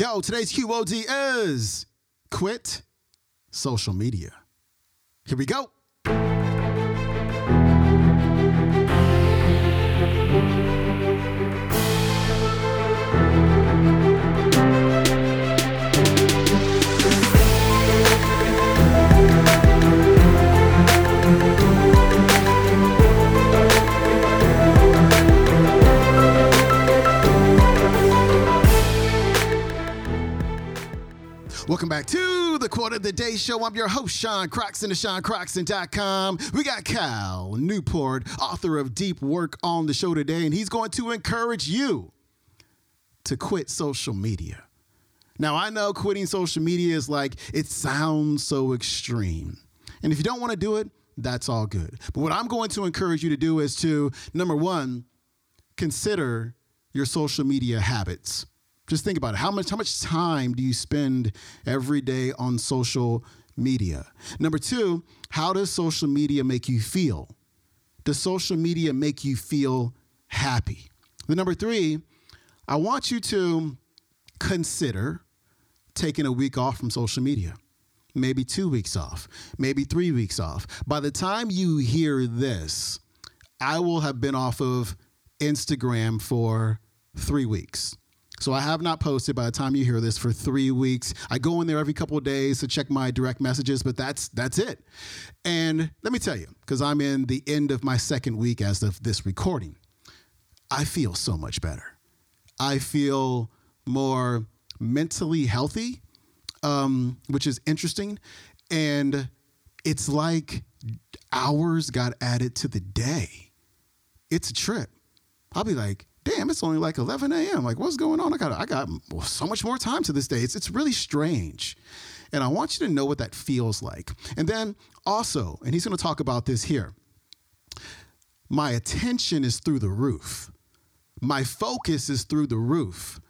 Yo, today's QOD is quit social media. Here we go. Welcome back to the Quote of the Day Show. I'm your host, Sean Croxton of SeanCroxton.com. We got Cal Newport, author of Deep Work, on the show today, and he's going to encourage you to quit social media. Now, I know quitting social media is like, it sounds so extreme. And if you don't want to do it, that's all good. But what I'm going to encourage you to do is to, number one, consider your social media habits. Just think about it. How much how much time do you spend every day on social media? Number 2, how does social media make you feel? Does social media make you feel happy? The number 3, I want you to consider taking a week off from social media. Maybe 2 weeks off, maybe 3 weeks off. By the time you hear this, I will have been off of Instagram for 3 weeks. So I have not posted by the time you hear this for three weeks. I go in there every couple of days to check my direct messages, but that's that's it. And let me tell you, because I'm in the end of my second week as of this recording, I feel so much better. I feel more mentally healthy, um, which is interesting. And it's like hours got added to the day. It's a trip. I'll be like, damn, it's only like 11 a.m. Like, what's going on? I got, I got so much more time to this day. It's, it's really strange. And I want you to know what that feels like. And then also, and he's going to talk about this here my attention is through the roof. My focus is through the roof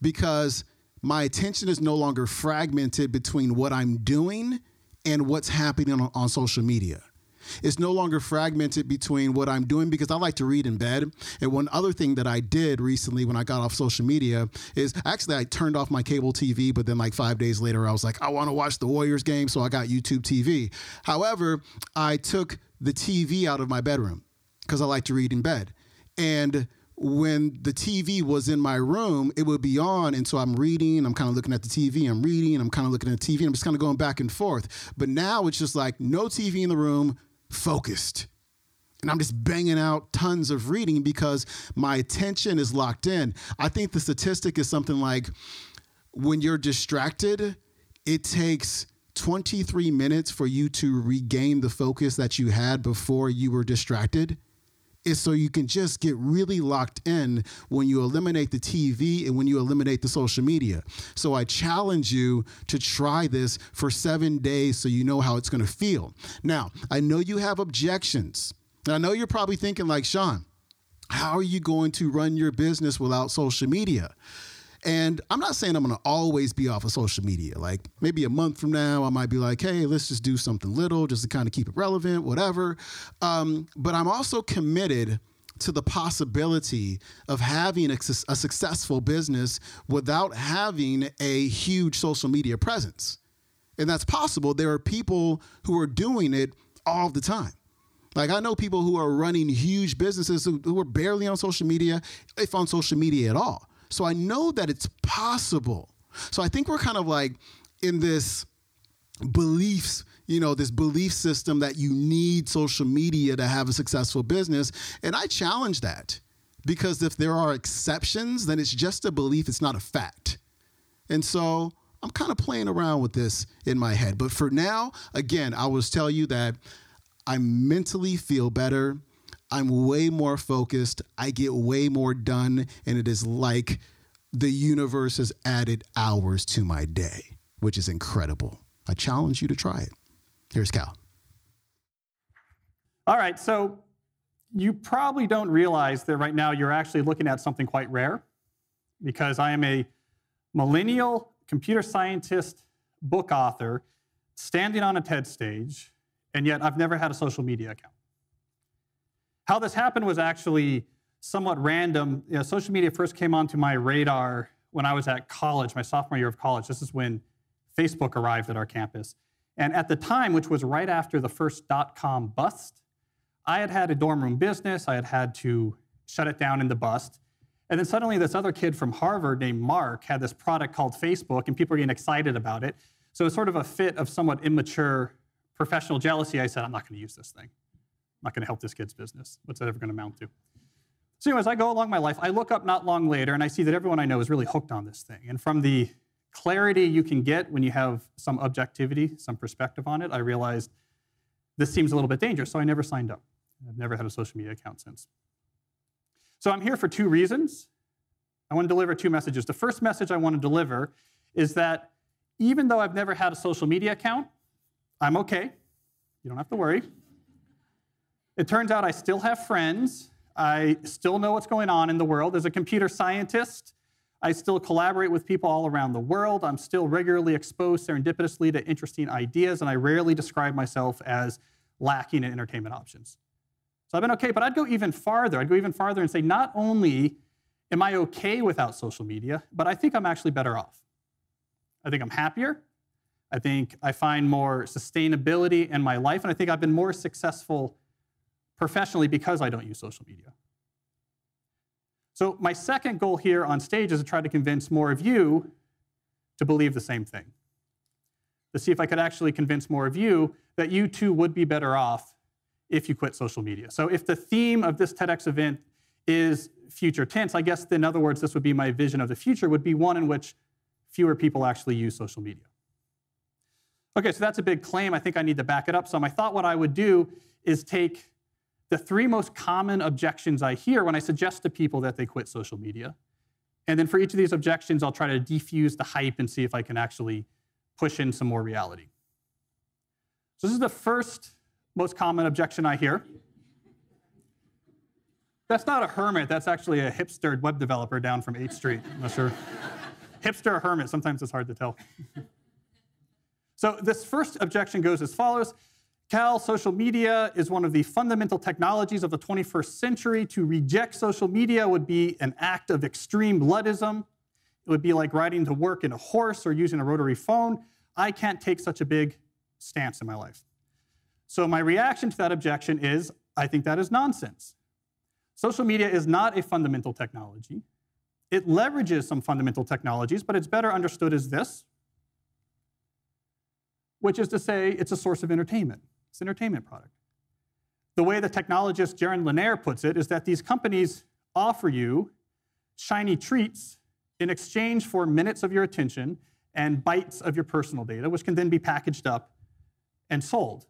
because my attention is no longer fragmented between what I'm doing and what's happening on, on social media. It's no longer fragmented between what I'm doing because I like to read in bed. And one other thing that I did recently when I got off social media is actually I turned off my cable TV, but then like five days later, I was like, I want to watch the Warriors game. So I got YouTube TV. However, I took the TV out of my bedroom because I like to read in bed. And when the TV was in my room, it would be on. And so I'm reading, I'm kind of looking at the TV, I'm reading, I'm kind of looking at the TV, I'm just kind of going back and forth. But now it's just like no TV in the room, focused. And I'm just banging out tons of reading because my attention is locked in. I think the statistic is something like when you're distracted, it takes 23 minutes for you to regain the focus that you had before you were distracted. Is so you can just get really locked in when you eliminate the TV and when you eliminate the social media. So I challenge you to try this for seven days so you know how it's going to feel. Now, I know you have objections. And I know you're probably thinking, like, Sean, how are you going to run your business without social media? And I'm not saying I'm going to always be off of social media. Like maybe a month from now, I might be like, hey, let's just do something little just to kind of keep it relevant, whatever. Um, but I'm also committed to the possibility of having a, a successful business without having a huge social media presence. And that's possible. There are people who are doing it all the time. Like I know people who are running huge businesses who, who are barely on social media, if on social media at all. So I know that it's possible. So I think we're kind of like in this beliefs, you know, this belief system that you need social media to have a successful business. And I challenge that because if there are exceptions, then it's just a belief, it's not a fact. And so I'm kind of playing around with this in my head. But for now, again, I will tell you that I mentally feel better I'm way more focused. I get way more done. And it is like the universe has added hours to my day, which is incredible. I challenge you to try it. Here's Cal. All right. So you probably don't realize that right now you're actually looking at something quite rare because I am a millennial computer scientist book author standing on a TED stage, and yet I've never had a social media account. How this happened was actually somewhat random. You know, social media first came onto my radar when I was at college, my sophomore year of college. This is when Facebook arrived at our campus. And at the time, which was right after the first dot com bust, I had had a dorm room business. I had had to shut it down in the bust. And then suddenly, this other kid from Harvard named Mark had this product called Facebook, and people were getting excited about it. So, it's sort of a fit of somewhat immature professional jealousy. I said, I'm not going to use this thing. Not going to help this kid's business. What's that ever going to amount to? So, anyway, as I go along my life, I look up not long later and I see that everyone I know is really hooked on this thing. And from the clarity you can get when you have some objectivity, some perspective on it, I realized this seems a little bit dangerous. So, I never signed up. I've never had a social media account since. So, I'm here for two reasons. I want to deliver two messages. The first message I want to deliver is that even though I've never had a social media account, I'm okay. You don't have to worry. It turns out I still have friends I still know what's going on in the world. As a computer scientist, I still collaborate with people all around the world. I'm still regularly exposed serendipitously to interesting ideas, and I rarely describe myself as lacking in entertainment options. So I've been okay, but I'd go even farther. I'd go even farther and say, not only am I okay without social media, but I think I'm actually better off. I think I'm happier. I think I find more sustainability in my life, and I think I've been more successful professionally because I don't use social media. So, my second goal here on stage is to try to convince more of you to believe the same thing. To see if I could actually convince more of you that you too would be better off if you quit social media. So, if the theme of this TEDx event is future tense, I guess in other words, this would be my vision of the future, would be one in which fewer people actually use social media. Okay, so that's a big claim. I think I need to back it up some. I thought what I would do is take the three most common objections I hear when I suggest to people that they quit social media. And then for each of these objections, I'll try to defuse the hype and see if I can actually push in some more reality. So, this is the first most common objection I hear. That's not a hermit, that's actually a hipster web developer down from 8th Street. I'm not sure. hipster or hermit, sometimes it's hard to tell. so, this first objection goes as follows Cal, social media is one of the fundamental technologies of the 21st century. To reject social media would be an act of extreme Luddism. It would be like riding to work in a horse or using a rotary phone. I can't take such a big stance in my life. So, my reaction to that objection is I think that is nonsense. Social media is not a fundamental technology. It leverages some fundamental technologies, but it's better understood as this, which is to say, it's a source of entertainment. It's an entertainment product. The way the technologist Jaron Lanier puts it is that these companies offer you shiny treats in exchange for minutes of your attention and bytes of your personal data, which can then be packaged up and sold.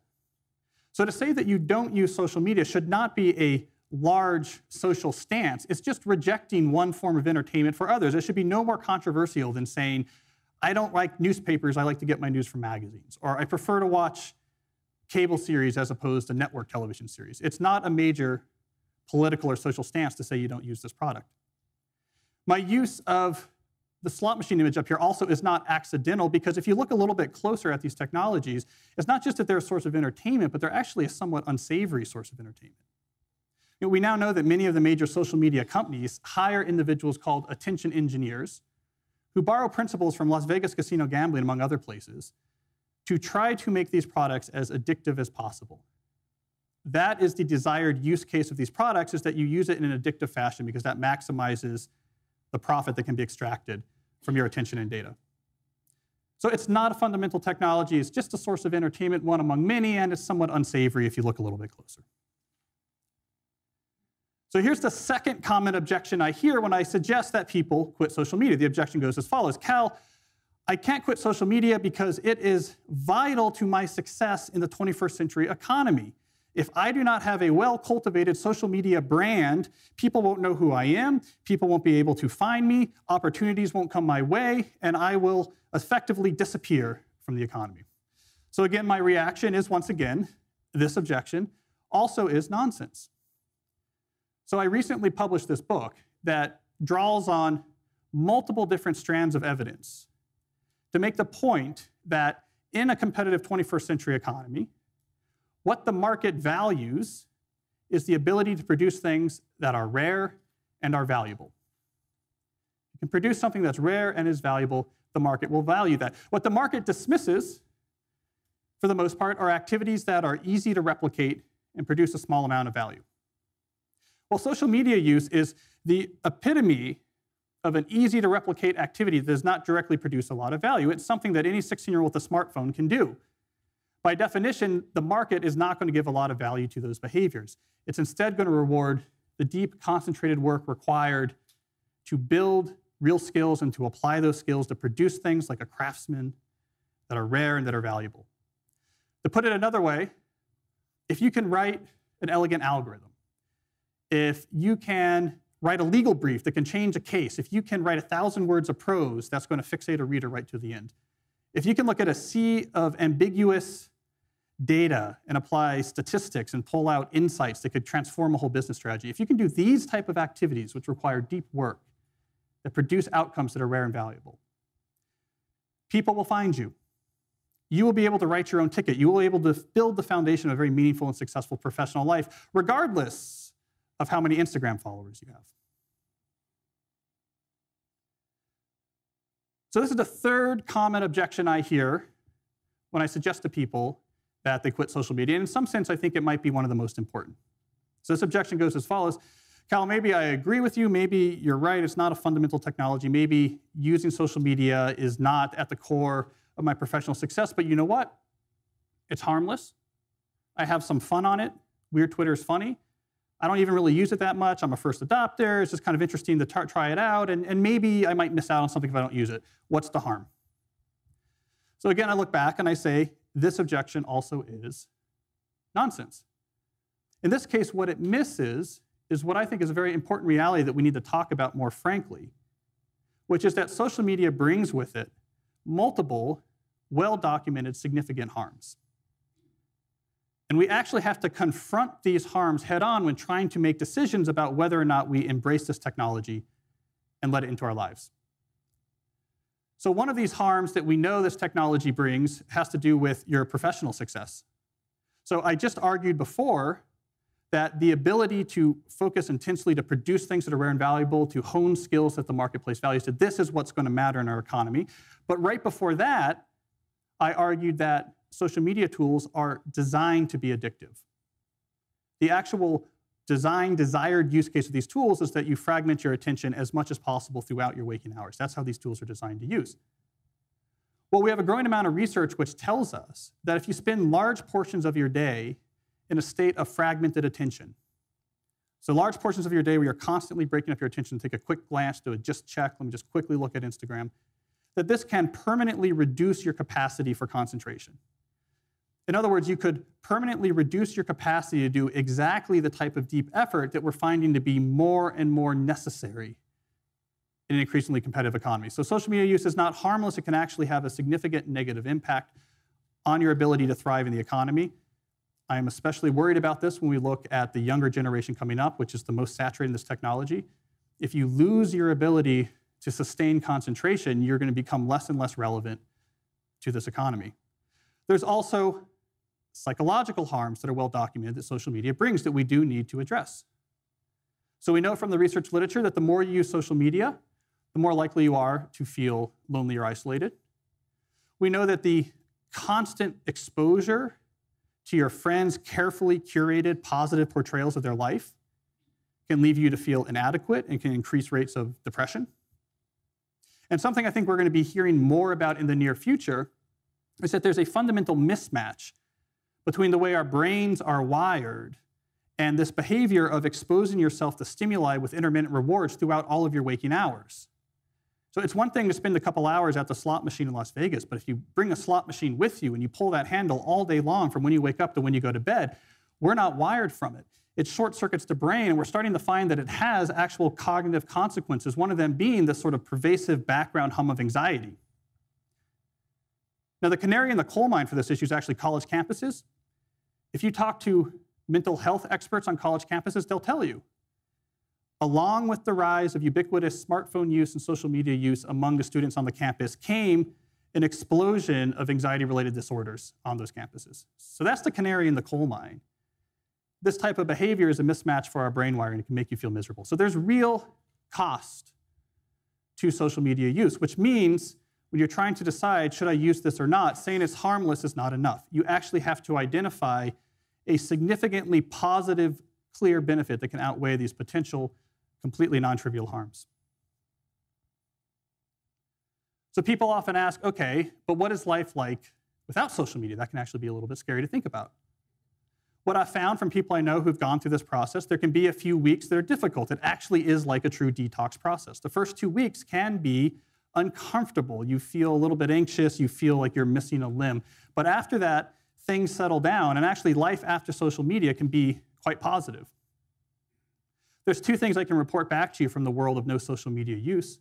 So to say that you don't use social media should not be a large social stance. It's just rejecting one form of entertainment for others. It should be no more controversial than saying, I don't like newspapers, I like to get my news from magazines, or I prefer to watch cable series as opposed to network television series. It's not a major political or social stance to say you don't use this product. My use of the slot machine image up here also is not accidental because if you look a little bit closer at these technologies, it's not just that they're a source of entertainment, but they're actually a somewhat unsavory source of entertainment. You know, we now know that many of the major social media companies hire individuals called attention engineers who borrow principles from Las Vegas casino gambling, among other places, to try to make these products as addictive as possible. That is the desired use case of these products is that you use it in an addictive fashion because that maximizes the profit that can be extracted from your attention and data. So it's not a fundamental technology, it's just a source of entertainment, one among many, and it's somewhat unsavory if you look a little bit closer. So here's the second common objection I hear when I suggest that people quit social media. The objection goes as follows Cal, I can't quit social media because it is vital to my success in the 21st century economy. If I do not have a well cultivated social media brand, people won't know who I am, people won't be able to find me, opportunities won't come my way, and I will effectively disappear from the economy. So, again, my reaction is once again, this objection also is nonsense. So, I recently published this book that draws on multiple different strands of evidence to make the point that in a competitive 21st century economy, what the market values is the ability to produce things that are rare and are valuable. you can produce something that's rare and is valuable, the market will value that. What the market dismisses, for the most part, are activities that are easy to replicate and produce a small amount of value. Well, social media use is the epitome of an easy to replicate activity that does not directly produce a lot of value. It's something that any 16 year old with a smartphone can do. By definition, the market is not going to give a lot of value to those behaviors. It's instead going to reward the deep, concentrated work required to build real skills and to apply those skills to produce things like a craftsman that are rare and that are valuable. To put it another way, if you can write an elegant algorithm, if you can write a legal brief that can change a case, if you can write a thousand words of prose that's going to fixate a reader right to the end, if you can look at a sea of ambiguous data and apply statistics and pull out insights that could transform a whole business strategy, if you can do these type of activities which require deep work that produce outcomes that are rare and valuable, people will find you. You will be able to write your own ticket. You will be able to build the foundation of a very meaningful and successful professional life, regardless of how many Instagram followers you have. So, this is the third common objection I hear when I suggest to people that they quit social media. And in some sense, I think it might be one of the most important. So, this objection goes as follows Cal, maybe I agree with you. Maybe you're right. It's not a fundamental technology. Maybe using social media is not at the core of my professional success. But you know what? It's harmless. I have some fun on it. Weird Twitter is funny. I don't even really use it that much. I'm a first adopter. It's just kind of interesting to try it out. And, and maybe I might miss out on something if I don't use it. What's the harm? So again, I look back and I say, this objection also is nonsense. In this case, what it misses is what I think is a very important reality that we need to talk about more frankly, which is that social media brings with it multiple, well documented, significant harms. And we actually have to confront these harms head on when trying to make decisions about whether or not we embrace this technology and let it into our lives. So, one of these harms that we know this technology brings has to do with your professional success. So, I just argued before that the ability to focus intensely to produce things that are rare and valuable, to hone skills that the marketplace values, that this is what's going to matter in our economy. But right before that, I argued that social media tools are designed to be addictive. The actual design, desired use case of these tools is that you fragment your attention as much as possible throughout your waking hours. That's how these tools are designed to use. Well, we have a growing amount of research which tells us that if you spend large portions of your day in a state of fragmented attention, so large portions of your day where you're constantly breaking up your attention, to take a quick glance, do a just check, let me just quickly look at Instagram, that this can permanently reduce your capacity for concentration. In other words, you could permanently reduce your capacity to do exactly the type of deep effort that we're finding to be more and more necessary in an increasingly competitive economy. So, social media use is not harmless, it can actually have a significant negative impact on your ability to thrive in the economy. I am especially worried about this when we look at the younger generation coming up, which is the most saturated in this technology. If you lose your ability to sustain concentration, you're going to become less and less relevant to this economy. There's also psychological harms that are well documented that social media brings that we do need to address. So we know from the research literature that the more you use social media, the more likely you are to feel lonely or isolated. We know that the constant exposure to your friends' carefully curated positive portrayals of their life can leave you to feel inadequate and can increase rates of depression. And something I think we're going to be hearing more about in the near future is that there's a fundamental mismatch between the way our brains are wired and this behavior of exposing yourself to stimuli with intermittent rewards throughout all of your waking hours. So it's one thing to spend a couple hours at the slot machine in Las Vegas, but if you bring a slot machine with you and you pull that handle all day long from when you wake up to when you go to bed, we're not wired from it. It short circuits the brain, and we're starting to find that it has actual cognitive consequences, one of them being this sort of pervasive background hum of anxiety. Now, the canary in the coal mine for this issue is actually college campuses. If you talk to mental health experts on college campuses, they'll tell you. Along with the rise of ubiquitous smartphone use and social media use among the students on the campus came an explosion of anxiety related disorders on those campuses. So that's the canary in the coal mine. This type of behavior is a mismatch for our brain wiring. It can make you feel miserable. So there's real cost to social media use, which means when you're trying to decide, should I use this or not, saying it's harmless is not enough. You actually have to identify a significantly positive, clear benefit that can outweigh these potential, completely non trivial harms. So people often ask, okay, but what is life like without social media? That can actually be a little bit scary to think about. What I found from people I know who've gone through this process, there can be a few weeks that are difficult. It actually is like a true detox process. The first two weeks can be uncomfortable. You feel a little bit anxious, you feel like you're missing a limb. But after that, things settle down, and actually, life after social media can be quite positive. There's two things I can report back to you from the world of no social media use.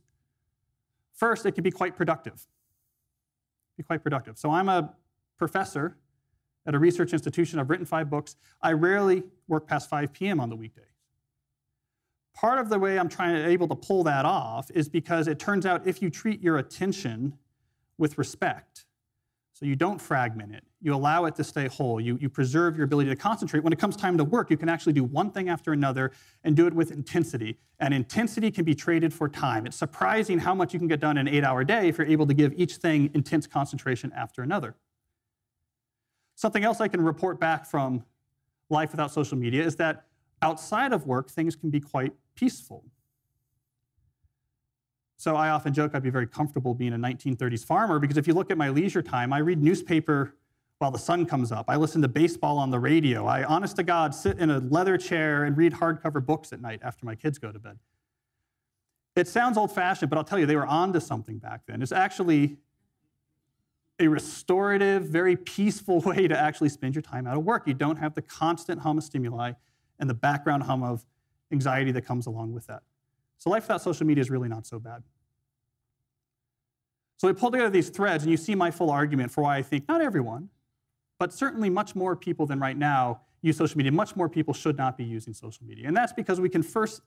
First, it can be quite productive. Be quite productive. So I'm a professor at a research institution. I've written five books. I rarely work past 5 p.m. on the weekday. Part of the way I'm trying to able to pull that off is because it turns out if you treat your attention with respect, so you don't fragment it, you allow it to stay whole, you, you preserve your ability to concentrate. When it comes time to work, you can actually do one thing after another and do it with intensity. And intensity can be traded for time. It's surprising how much you can get done in an eight hour day if you're able to give each thing intense concentration after another. Something else I can report back from life without social media is that outside of work, things can be quite peaceful. So I often joke I'd be very comfortable being a 1930s farmer because if you look at my leisure time, I read newspaper while the sun comes up. I listen to baseball on the radio. I, honest to God, sit in a leather chair and read hardcover books at night after my kids go to bed. It sounds old fashioned, but I'll tell you, they were onto something back then. It's actually a restorative, very peaceful way to actually spend your time out of work. You don't have the constant hum of stimuli and the background hum of anxiety that comes along with that. So life without social media is really not so bad. So we pulled together these threads, and you see my full argument for why I think not everyone, but certainly much more people than right now use social media. Much more people should not be using social media. And that's because we can first,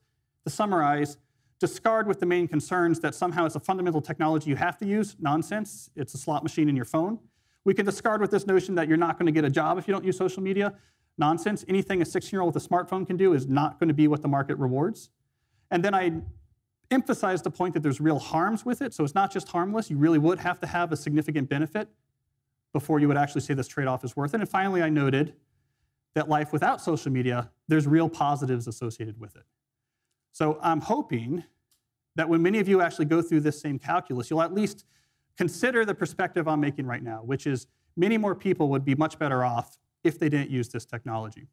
to summarize, discard with the main concerns that somehow it's a fundamental technology you have to use. Nonsense. It's a slot machine in your phone. We can discard with this notion that you're not going to get a job if you don't use social media. Nonsense. Anything a 16 year old with a smartphone can do is not going to be what the market rewards. And then I emphasize the point that there's real harms with it. So it's not just harmless. You really would have to have a significant benefit before you would actually say this trade off is worth it. And finally, I noted that life without social media, there's real positives associated with it. So I'm hoping that when many of you actually go through this same calculus, you'll at least consider the perspective I'm making right now, which is many more people would be much better off if they didn't use this technology.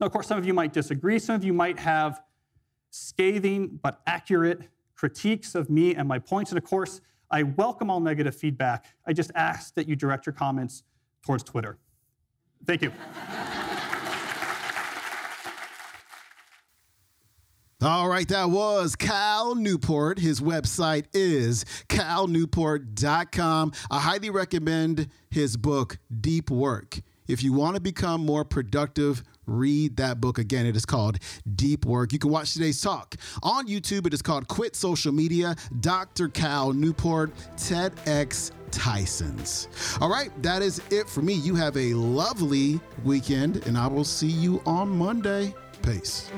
Now, of course, some of you might disagree. Some of you might have scathing but accurate critiques of me and my points. And of course, I welcome all negative feedback. I just ask that you direct your comments towards Twitter. Thank you. All right, that was Cal Newport. His website is calnewport.com. I highly recommend his book, Deep Work. If you want to become more productive, read that book again. It is called Deep Work. You can watch today's talk on YouTube. It is called Quit Social Media, Dr. Cal Newport, TEDx Tysons. All right, that is it for me. You have a lovely weekend, and I will see you on Monday. Peace.